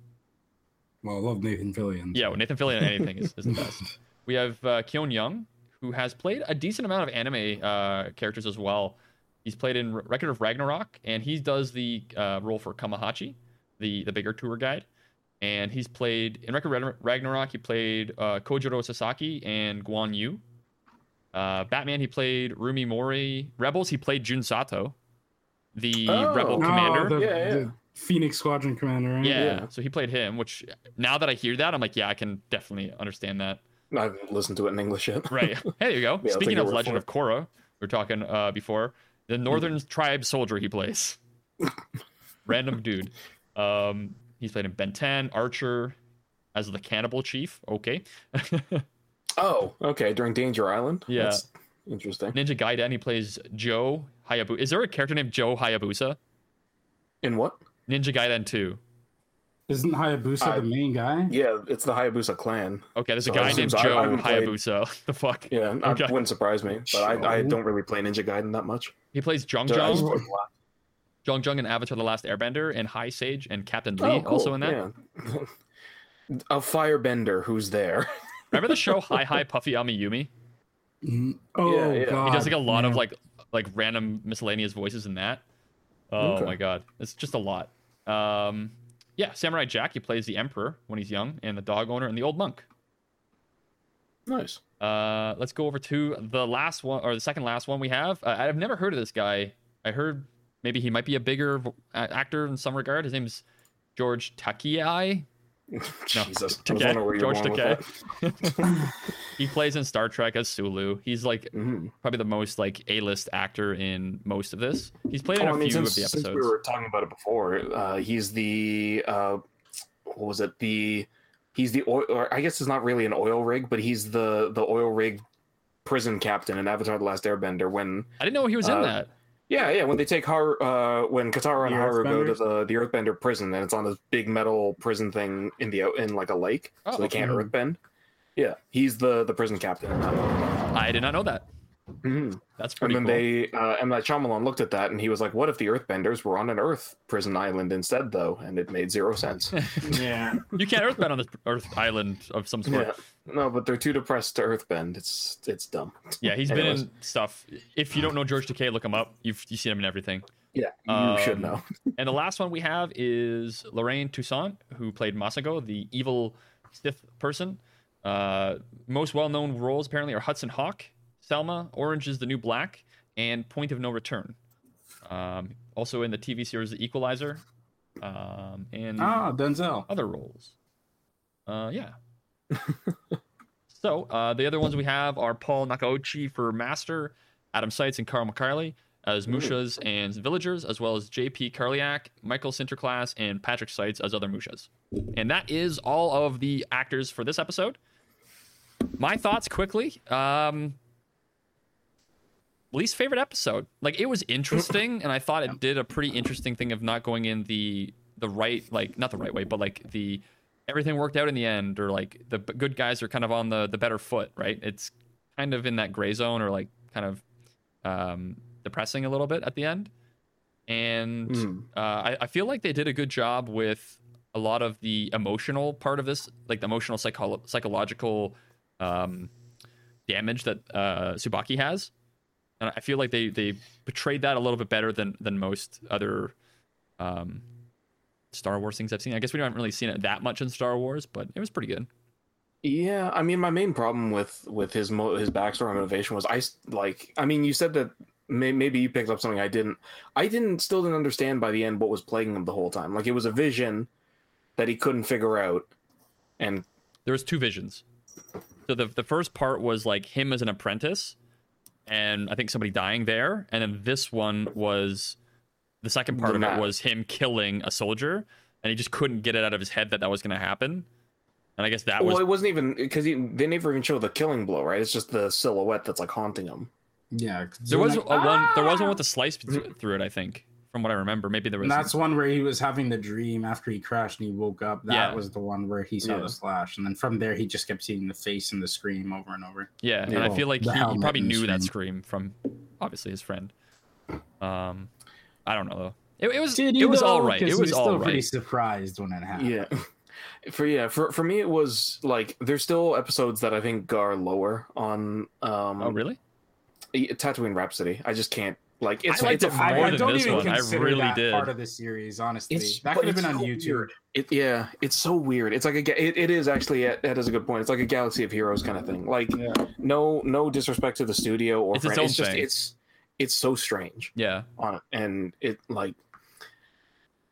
well, I love Nathan Fillion. yeah, well, Nathan Fillion anything is, is the best. We have uh, Keone Young, who has played a decent amount of anime uh, characters as well. He's played in R- Record of Ragnarok, and he does the uh, role for Kamahachi, the the bigger tour guide. And he's played in Record of Ragnarok. He played uh, Kojiro Sasaki and Guan Yu. Uh, Batman, he played Rumi Mori. Rebels, he played Jun Sato, the Oh. rebel Oh, commander. the, Yeah, yeah. the Phoenix Squadron commander. Right? yeah, Yeah. so he played him. Which now that I hear that, I'm like, yeah, I can definitely understand that. I haven't listened to it in English yet. Right. Hey, there you go. Yeah, Speaking of Legend of Korra, we were talking uh, before. The Northern Tribe soldier he plays. Random dude. Um, he's played in Ben 10, Archer, as the cannibal chief. Okay. Oh, okay. During Danger Island. Yeah. That's interesting. Ninja Gaiden, he plays Joe Hayabusa. Is there a character named Joe Hayabusa? In what? Ninja Gaiden 2. Isn't Hayabusa I- the main guy? Yeah, it's the Hayabusa clan. Okay, there's a So guy it named seems I- I Joe played- Hayabusa. the fuck? Yeah, Okay. that wouldn't surprise me. But I, I don't really play Ninja Gaiden that much. He plays Zhong So I just Zhong, played Black. Zhong Zhong in Avatar The Last Airbender, and High Sage and Captain Lee Oh, cool. also in that. Yeah. a firebender who's there. Remember the show Hi Hi Puffy Amiyumi? Yumi? Oh yeah. He god. he does like a lot of like like random miscellaneous voices in that. Oh Okay. my god, it's just a lot. Um, yeah, Samurai Jack. He plays the emperor when he's young, and the dog owner and the old monk. Nice. Uh, let's go over to the last one or the second last one we have. Uh, I've never heard of this guy. I heard maybe he might be a bigger vo- actor in some regard. His name's George Takei. Jesus. Takei. wondering where you were George Takei. he plays in Star Trek as Sulu. He's like. Mhm. probably the most like A-list actor in most of this. He's played in Oh, a I mean, few since, of the since episodes. we were talking about it before, uh, he's the uh, what was it? The he's the oil. Or I guess it's not really an oil rig, but he's the the oil rig prison captain in Avatar: The Last Airbender. When I didn't know he was in Uh, that. Yeah, yeah, when they take Har, uh, when Katara and The Haru go to the the Earthbender prison, and it's on this big metal prison thing in the in like a lake, Oh, so they can't. Earthbend. Yeah, he's the the prison captain. in that one. I did not know that. Mhm. That's pretty. And then cool. they, uh, M. Night Shyamalan looked at that and he was like, "What if the Earthbenders were on an Earth prison island instead, though?" And it made zero sense. Yeah. you can't earthbend on this Earth island of some sort. yeah, no, but they're too depressed to Earthbend. It's it's dumb. Yeah, he's been in stuff. If you don't know George Takei, look him up. You've you've seen him in everything. Yeah, you Um, should know. And the last one we have is Lorraine Toussaint, who played Masago, the evil Sith person. Uh, most well-known roles apparently are Hudson Hawk, Selma, Orange is the New Black, and Point of No Return. Um, also in the TV series The Equalizer. um, and Ah, Denzel. other roles. Uh, yeah. so uh, the other ones we have are Paul Nakauchi for Master, Adam Seitz and Kyle McCarley as Mushas and Villagers, as well as JP Karliak, Michael Sinterklaas, and Patrick Seitz as other Mushas. And that is all of the actors for this episode. My thoughts quickly. Um, least favorite episode. Like it was interesting, and I thought it did a pretty interesting thing of not going in the the right like not the right way, but like the everything worked out in the end, or like the good guys are kind of on the the better foot, right? It's kind of in that gray zone, or like kind of um, depressing a little bit at the end. And Mm. uh, I, I feel like they did a good job with a lot of the emotional part of this, like the emotional psycho- psychological um, damage that uh, Tsubaki has. And I feel like they they portrayed that a little bit better than than most other um, Star Wars things I've seen. I guess we haven't really seen it that much in Star Wars, but it was pretty good. Yeah, I mean, my main problem with with his mo- his backstory and motivation was I like. I mean, you said that may- maybe you picked up something I didn't. I didn't still didn't understand by the end what was plaguing him the whole time. Like it was a vision that he couldn't figure out, and there was two visions. So the the first part was like him as an apprentice, and I think somebody dying there, and then this one was the second part The of it was him killing a soldier, and he just couldn't get it out of his head that that was going to happen. And I guess that well, was it wasn't even because they never even show the killing blow, right? It's just the silhouette that's like haunting him. Yeah, there you're was a like, one there was one "Ah!" with a slice through it. I think from what I remember, maybe there was. And that's one where he was having the dream after he crashed and he woke up. That Yeah. was the one where he saw Yeah. the slash, and then from there he just kept seeing the face and the scream over and over. Yeah, and Yeah. I feel like he, he probably and the knew that scream. scream from obviously his friend. Um, I don't know though. It, it was Did it you was all though? It he was still all pretty surprised when it happened. Yeah. For yeah, for for me it was like there's still episodes that I think are lower on um Oh really? Tatooine Rhapsody. I just can't like it's I liked it's it a more I, fun- I don't this even one. I consider really that did. part of the series. Honestly, It's- that could have it's been on so YouTube. weird. It yeah, it's so weird. It's like a ga- it, it is actually that is a good point. It's like a Galaxy of Heroes kind of thing. Like Yeah. no no disrespect to the studio or It's its own it's just thing. it's it's so strange Yeah. on it and it like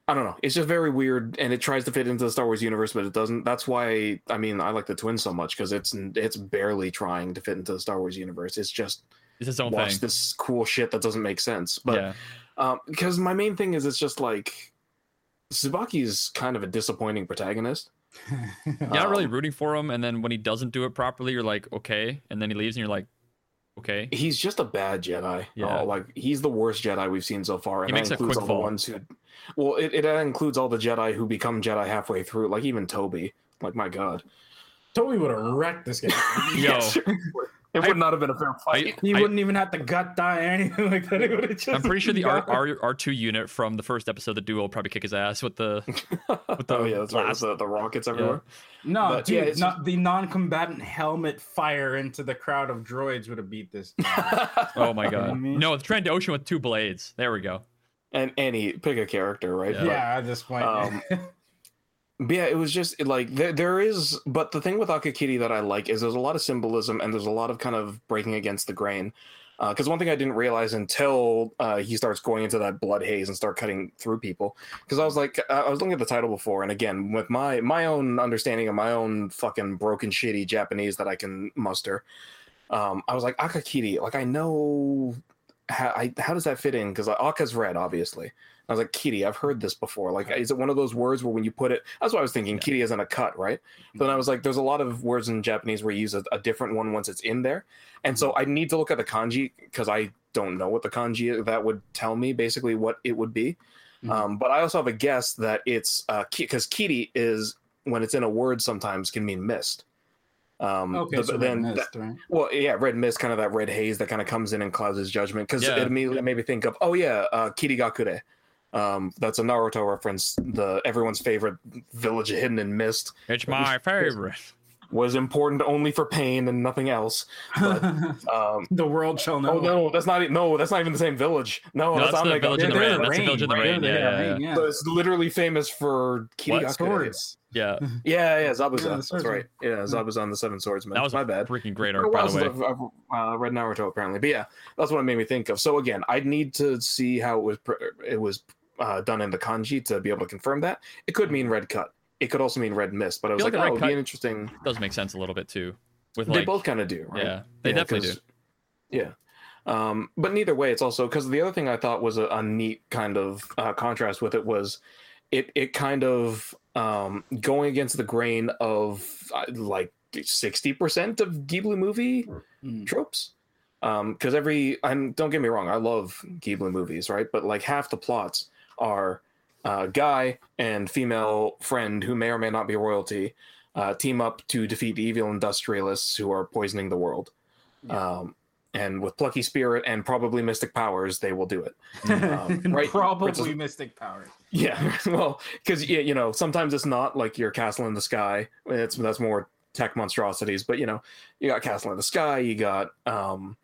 I don't know. It's just very weird, and it tries to fit into the Star Wars universe, but it doesn't. That's why I mean I like the twins so much because it's it's barely trying to fit into the Star Wars universe. It's just It's his own watch thing. this cool shit that doesn't make sense. But yeah. um, because my main thing is it's just like Tsubaki is kind of a disappointing protagonist. You're not really Um, rooting for him, and then when he doesn't do it properly, you're like, okay, and then he leaves, and you're like, okay. He's just a bad Jedi. Yeah. Oh, like he's the worst Jedi we've seen so far, and He that makes a includes quick all fall. the ones who. Well, it, it includes all the Jedi who become Jedi halfway through, like even Toby. Like my God, Toby would have wrecked this game. Yo. it I- would not have been a fair I, fight. he I, wouldn't even have to gut die or anything like that. It would have just. am pretty sure the R, R R two unit from the first episode, of the duo, will probably kick his ass with the with the oh yeah, that's right. blast. The, the rockets everywhere. No, But, dude, yeah, it's not, the non-combatant helmet fire into the crowd of droids would have beat this. Oh my god! kidding me? No, it's Trandoshan with two blades. There we go. and any pick a character, right? Yeah. But- yeah, at this point. Um, But yeah, it was just like there, there is, but the thing with Akakiri that I like is there's a lot of symbolism and there's a lot of kind of breaking against the grain. Because one thing I didn't realize until uh, he starts going into that blood haze and start cutting through people, because I was like, I was looking at the title before, and again with my my own understanding of my own fucking broken shitty Japanese that I can muster, um, I was like Akakiri, like I know how I, how does that fit in? Because Aka's red, obviously. I was like, Kiri, I've heard this before. Like, is it one of those words where when you put it, that's what I was thinking. Kiri isn't a cut, right? But then I was like, there's a lot of words in Japanese where you use a, a different one once it's in there. And so I need to look at the kanji because I don't know what the kanji. That would tell me basically what it would be. Mhm. Um, but I also have a guess that it's because Kiri is, when it's in a word, sometimes can mean mist. Um, okay, but so then then that- right? well, yeah, red mist, kind of that red haze that kind of comes in and clouds his judgment. Because Yeah. it immediately made me think of, oh yeah, uh, Kirigakure. Um, that's a Naruto reference. The everyone's favorite village hidden in mist It's my favorite. was important only for pain and nothing else. But, um, the world shall know. oh no, that's not no, that's not even the same village. No, No, that's, that's the village in the rain. That's the village in the rain. Yeah, yeah, rain, yeah. yeah. So it's literally famous for Kirigakure. Swords. Yeah, Yeah, yeah, Zabuza. Yeah, that's right. Yeah, Zabuza on the Seven Swordsmen. that was my a bad. freaking great art, by the way. since I've, I've uh, read Naruto apparently, but yeah, that's what it made me think of. So again, I'd need to see how it was pr- it was uh, done in the kanji to be able to confirm that. It could mean red cut. It could also mean red mist. But I was feel like, like oh, it'd be cut- an interesting. does make sense a little bit too. With they like, both kind of do, right? yeah, they Yeah, definitely 'cause- do. Yeah. Um, but neither way, it's also because the other thing I thought was a, a neat kind of uh, contrast with it was it it kind of um, going against the grain of uh, like sixty percent of Ghibli movie Mm. tropes. Because every and don't get me wrong, I love Ghibli movies, right? But like half the plots are uh, guy and female friend who may or may not be royalty uh, team up to defeat evil industrialists who are poisoning the world. Um, and with plucky spirit and probably mystic powers, they will do it. Um, right, Probably Princess- Mystic Power. Yeah, well, because you know, sometimes it's not like your castle in the sky. It's that's more tech monstrosities. But you know, you got Castle in the Sky, you got um,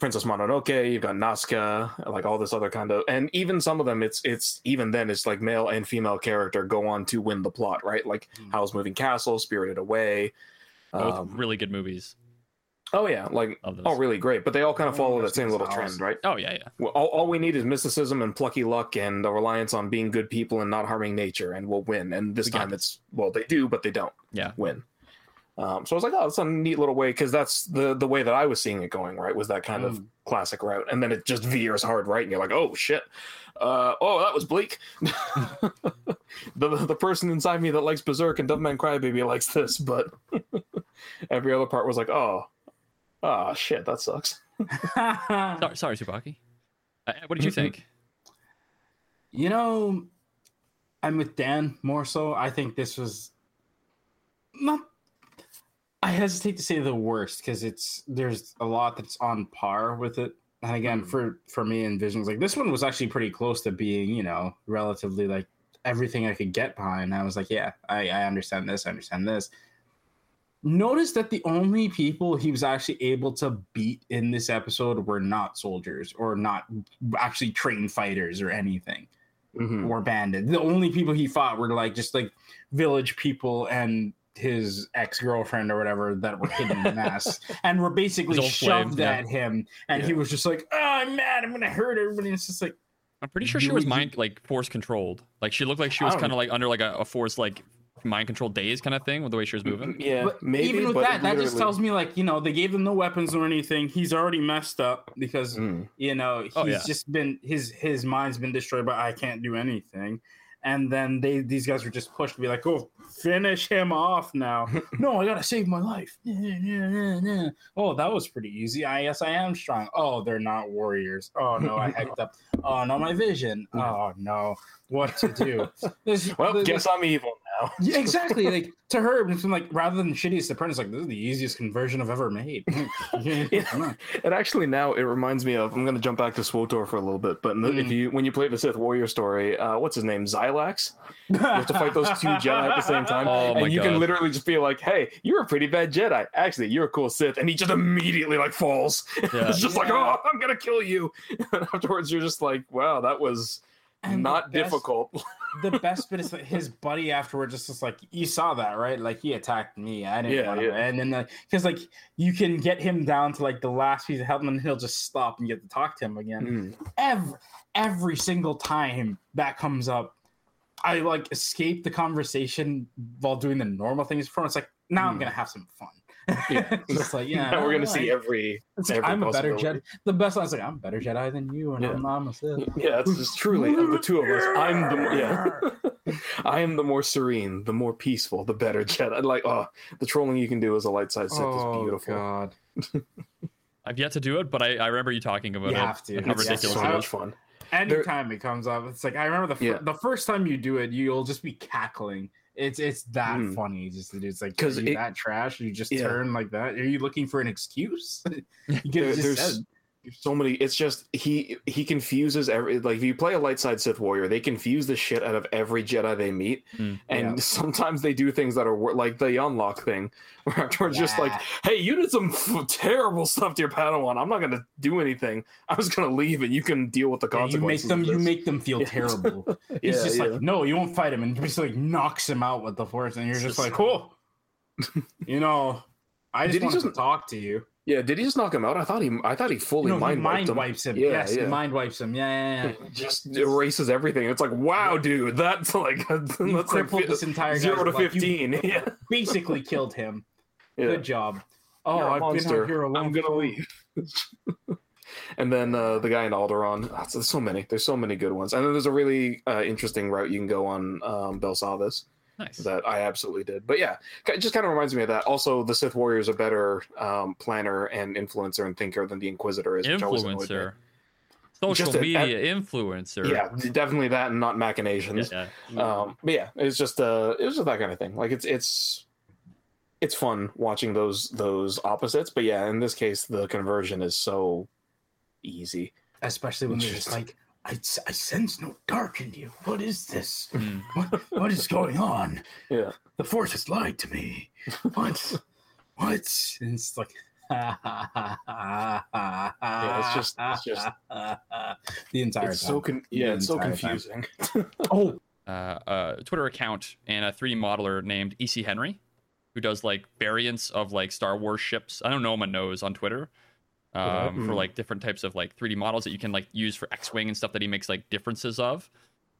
Princess Mononoke, you've got Nausicaä, like all this other kind of, and even some of them, it's it's even then it's like male and female character go on to win the plot, right? Like Mm. Howl's Moving Castle, Spirited Away. Both Um, really good movies. oh yeah, like oh really great, but they all kind of follow that same little trend, right? Oh yeah, yeah. Well, all, all we need is mysticism and plucky luck and a reliance on being good people and not harming nature, and we'll win. And this We time it's well, they do, but they don't Yeah. win. Um, so I was like, oh, it's a neat little way because that's the the way that I was seeing it going. Right, was that kind of Mm. classic route, and then it just veers hard right, and you're like, oh shit, uh, oh that was bleak. the the person inside me that likes Berserk and Devilman Crybaby likes this, but every other part was like, oh, ah shit, that sucks. Sorry, sorry Tsubaki. Uh, what did you Mhm. think? You know, I'm with Dan more so. I think this was not. I hesitate to say the worst because it's there's a lot that's on par with it. And again, Hmm. for for me and Visions, like this one was actually pretty close to being, you know, relatively like everything I could get behind. I was like, yeah, I, I understand this, I understand this. Notice that the only people he was actually able to beat in this episode were not soldiers or not actually trained fighters or anything Mhm. or bandits. The only people he fought were like just like village people and his ex girlfriend or whatever that were hidden in the mess and were basically His old flame, shoved yeah. at him. And he was just like, "Oh, I'm mad. I'm gonna hurt everybody." It's just like, I'm pretty sure she was mind like force controlled. Like she looked like she was kind of like under like a, a force like mind control daze kind of thing with the way she was moving. Yeah, but maybe. even with but that, that just tells me like you know they gave him no weapons or anything. He's already messed up because Mm. you know he's Oh, yeah. just been his his mind's been destroyed but i can't do anything and then they these guys were just pushed to be like oh finish him off now. No i gotta save my life. Oh that was pretty easy. I guess i am strong. Oh they're not warriors. Oh no i hacked up. Oh no my vision. Oh no. What to do? This- Well, the- guess I'm evil now. yeah, exactly. Like to her, it's been like rather than shittiest apprentice, like this is the easiest conversion I've ever made. Yeah. And actually, now it reminds me of. I'm going to jump back to SWTOR for a little bit, but in the- if Mm. you when you play the Sith Warrior story, uh, what's his name, Xylax? You have to fight those two Jedi at the same time, Oh and you God. can literally just be like, "Hey, you're a pretty bad Jedi. Actually, you're a cool Sith," and he just immediately like falls. Yeah. it's just like, "Oh, I'm gonna kill you." And afterwards, you're just like, "Wow, that was And the not best- difficult." the best bit is that his buddy afterward just was like you saw that right like he attacked me i didn't Yeah, want yeah. and then because like you can get him down to like the last piece of help and he'll just stop and get to talk to him again Mm. every every single time that comes up i like escape the conversation while doing the normal things for him it's like now i'm Mm. gonna have some fun Yeah. just like yeah Now we're gonna I- see every. every i'm a better jedi the best one's like i'm a better jedi than you and Yeah. i'm not a Sith. Yeah, it's just truly of the two of us. I'm the more, yeah. I am the more serene, the more peaceful, the better Jedi. Like, oh, the trolling you can do as a light side Sith oh is beautiful. god I've yet to do it, but I, I remember you talking about You it. have to. How It's It's ridiculous so much fun. Anytime it comes up it's like i remember the fir- Yeah. the first time you do it you'll just be cackling it's it's that Mm. funny just it's like because that trash you just Yeah. turn like that are you looking for an excuse you There- just there's said so many. It's just he he confuses every. Like if you play a light side Sith warrior, they confuse the shit out of every Jedi they meet, Mm. and Yeah. sometimes they do things that are like the unlock thing, where afterwards just like, hey, you did some f- terrible stuff to your Padawan. I'm not gonna do anything. I was gonna leave, and you can deal with the Yeah, you make consequences. them you make them feel Yeah. terrible he's Yeah, just yeah. like no you won't fight him and just like knocks him out with the force and you're just just- like cool you know i just Did he want to talk to you Yeah, did he just knock him out? I thought he, I thought he fully No, he mind, mind, wiped him. wipes him. Yeah, yes, he mind wipes him. Yeah, yeah, yeah. Just erases everything. It's like, wow, dude, that's like that's You like crippled fi- this entire zero to. You fifteen. yeah, basically killed him. yeah. Good job. Oh, I've been out here alone. I'm gonna leave. and then uh, the guy in Alderaan. Oh, there's so many. There's so many good ones. And then there's a really uh, interesting route you can go on um, Belsavis Nice. that I absolutely did. But yeah, it just kind of reminds me of that. Also, the Sith Warrior is a better um, planner and influencer and thinker than the Inquisitor is. which always annoyed. Influencer. Social Just a- media influencer. Yeah, definitely that, and not machinations. Yeah. um but yeah it's just uh it was just that kind of thing like it's it's it's fun watching those those opposites but yeah in this case the conversion is so easy Especially when they're just like, I, I sense no dark in you. What is this? Mm. What, what is going on? yeah The Force has lied to me. What? what? And it's like, yeah, it's just- it's just- the entire it's time. so con- yeah it's so confusing oh, uh, a Twitter account and a 3D modeler named EC Henry, who does like variants of like Star Wars ships. I don't know him knows on Twitter. That? Um, for Mm. like different types of like 3D models that you can like use for X-wing and stuff that he makes like differences of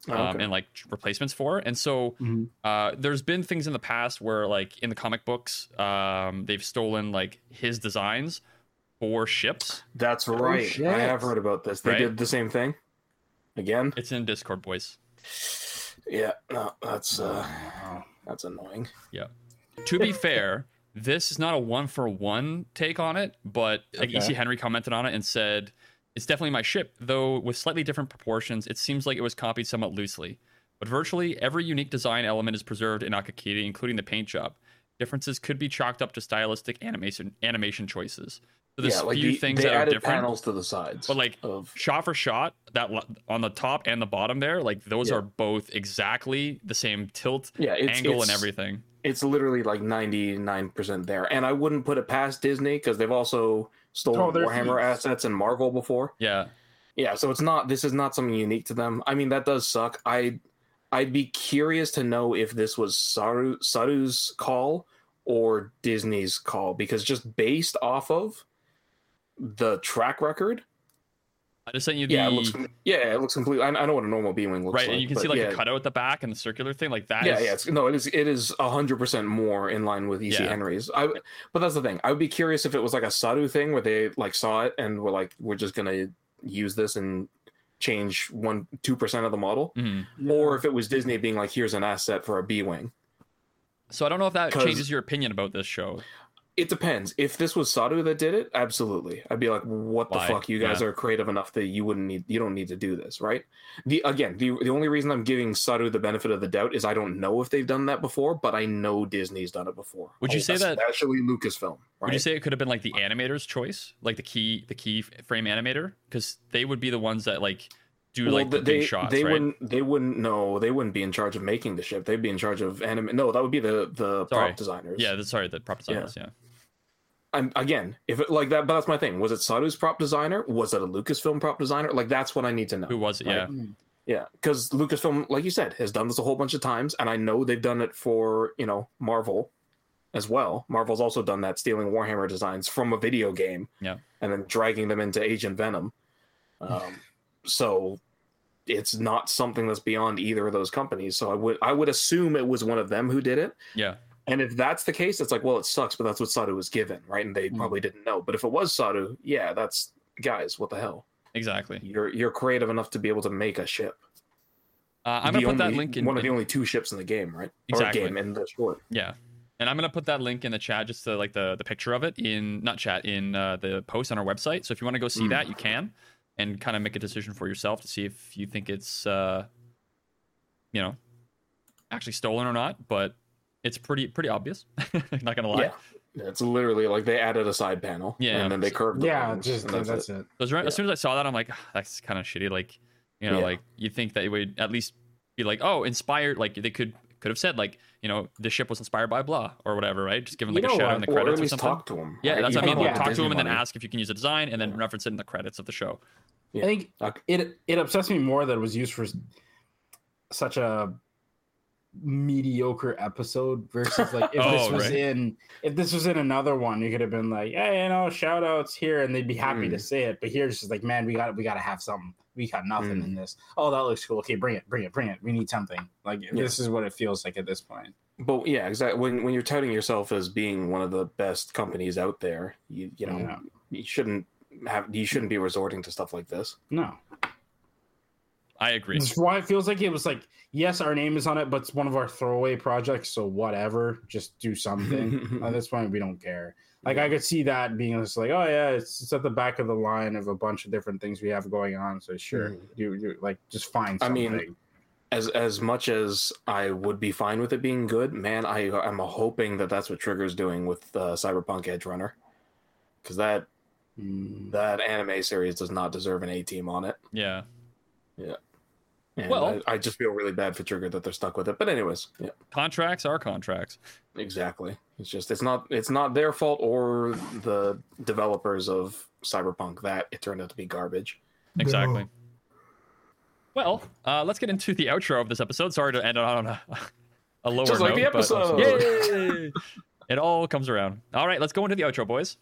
um, Okay. and like replacements for. And so Mhm. uh, there's been things in the past where like in the comic books, um, they've stolen like his designs for ships. that's right Oh, shit. i have heard about this they Right? did the same thing again It's in Discord, boys. yeah no that's uh that's annoying Yeah. to be fair, this is not a one for one take on it, but like Okay. EC Henry commented on it and said, It's definitely my ship, though with slightly different proportions, it seems like it was copied somewhat loosely. But virtually every unique design element is preserved in Akakiri, including the paint job. Differences could be chalked up to stylistic animation animation choices. So there's yeah like few the, things they that are different. panels to the sides But like of shot for shot, that on the top and the bottom there, like those Yeah. are both exactly the same tilt, yeah it's, angle, it's, and everything. It's literally like 99% there and i wouldn't put it past disney because they've also stolen Oh, they're warhammer thieves. assets and marvel before Yeah. yeah so it's not this is not something unique to them i mean that does suck i i'd be curious to know if this was saru saru's call or disney's call because just based off of the track record I just sent you the yeah it looks yeah it looks completely I, I know what a normal b-wing looks right, like and you can see like yeah, a cutout at the back and the circular thing, like that. yeah, is- yeah. It's, no, it is. It is hundred percent more in line with EC Yeah. Henry's. I, but that's the thing. I would be curious if it was like a Saru thing where they like saw it and were like, we're just gonna use this and change one two percent of the model, Mhm. or if it was Disney being like, here's an asset for a B wing. So I don't know if that changes your opinion about this show. It depends. If this was Saru that did it, absolutely. I'd be like, what the Why? fuck? You guys Yeah. are creative enough that you wouldn't need. You don't need to do this, right? The again, the the only reason I'm giving Saru the benefit of the doubt is I don't know if they've done that before, but I know Disney's done it before. Would you oh, say that- especially Lucasfilm? Right? Would you say it could have been like the animator's choice, like the key, the key frame animator, because they would be the ones that like do like the they big shots, they right? wouldn't they wouldn't no they wouldn't be in charge of making the ship. They'd be in charge of anime. No, that would be the the Sorry. prop designers. Yeah, that's, sorry, the prop designers. Yeah. I'm, again, if it like that, but that's my thing. Was it Saru's prop designer? Was it a Lucasfilm prop designer? Like that's what I need to know. Who was it? Right. Yeah. Yeah, because Lucasfilm, like you said, has done this a whole bunch of times, and I know they've done it for you know Marvel as well. Marvel's also done that, stealing Warhammer designs from a video game, Yeah. and then dragging them into Agent Venom. Um, so it's not something that's beyond either of those companies. So I would I would assume it was one of them who did it. Yeah. And if that's the case, it's like, well, it sucks, but that's what Saru was given, right? And they Hmm. probably didn't know. But if it was Saru, yeah, that's guys, what the hell? Exactly. You're you're creative enough to be able to make a ship. Uh, I'm The gonna put that link in. one of the only two ships in the game, right? Exactly. Or game in the short. yeah. And I'm gonna put that link in the chat, just to like the the picture of it in not chat in uh, the post on our website. So if you want to go see Mm. that, you can, and kind of make a decision for yourself to see if you think it's, uh, you know, actually stolen or not. But it's pretty pretty obvious. not gonna lie. Yeah. It's literally like they added a side panel. Yeah. And then they curved the Yeah, just that's, that's, it. it. So as, as Yeah. soon as I saw that, I'm like, "Ah, that's kind of shitty. Like, you know, Yeah. like you think that it would at least be like, oh, inspired. Like they could could have said like, you know, the ship was inspired by blah or whatever, right? Just give them You like a know shout out in the Or credits at or something. talk to them. Yeah, that's what I mean. Yeah. Talk to them and then ask if you can use the design, and then Yeah. reference it in the credits of the show. Yeah. I think Okay. it it upsets me more that it was used for such a mediocre episode versus like if this Oh, was right. in if this was in another one, you could have been like, hey, you know, shout outs here, and they'd be happy to Mm. say it. But here it's just like, man, we got we got to have something. We got nothing Mm. in this. Oh, that looks cool. Okay, bring it, bring it, bring it. We need something. Like this is what it feels like at this point. But yeah, exactly. When when you're touting yourself as being one of the best companies out there, you you know Yeah. you shouldn't have you shouldn't be resorting to stuff like this. No, I agree. That's why it feels like it was like, yes, our name is on it, but it's one of our throwaway projects. So whatever, just do something. at this point, we don't care. Like I could see that being just like, oh yeah, it's, it's at the back of the line of a bunch of different things we have going on. So sure, Mhm. you, you like just find Something. I mean, As as much as I would be fine with it being good, man, I I'm hoping that that's what Trigger's doing with uh, Cyberpunk Edge Runner, because that Mm, that anime series does not deserve an A team on it. Yeah. And Well- I, I just feel really bad for Trigger that they're stuck with it. But anyways, yeah, Contracts are contracts. exactly. It's just it's not it's not their fault or the developers of Cyberpunk that it turned out to be garbage. Exactly. Well, uh, let's get into the outro of this episode. Sorry to end on a, a lower Just like note, the but- episode. Yay! it all comes around. All right, let's go into the outro, boys.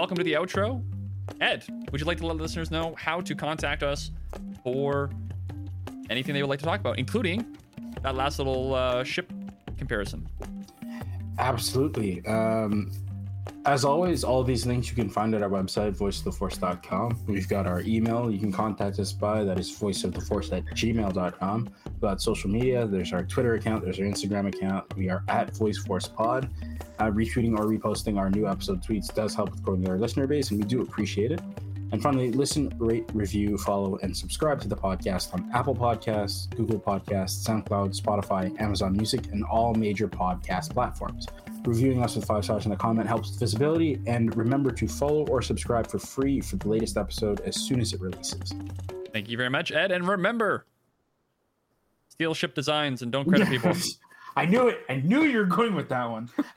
Welcome to the outro. Ed, would you like to let listeners know how to contact us for anything they would like to talk about, including that last little uh, ship comparison? Absolutely. Um, as always, all these links you can find at our website, voiceoftheforce.com. We've got our email you can contact us by, that is voiceoftheforce at gmail.com. We've got social media, there's our Twitter account, there's our Instagram account. We are at VoiceForcePod. Uh, retweeting or reposting our new episode tweets does help with growing our listener base, and we do appreciate it. And finally, listen, rate, review, follow, and subscribe to the podcast on Apple Podcasts, Google Podcasts, SoundCloud, Spotify, Amazon Music, and all major podcast platforms. Reviewing us with five stars in the comment helps with visibility, and remember to follow or subscribe for free for the latest episode as soon as it releases. Thank you very much, Ed. And remember, steal ship designs and don't credit people. I knew it. I knew you were going with that one.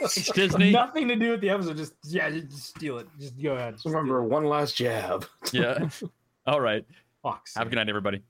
It's Disney. Nothing to do with the episode. Just yeah, just steal it. Just go ahead. Remember one last jab. Yeah. All right. Fox. Have a good night, everybody.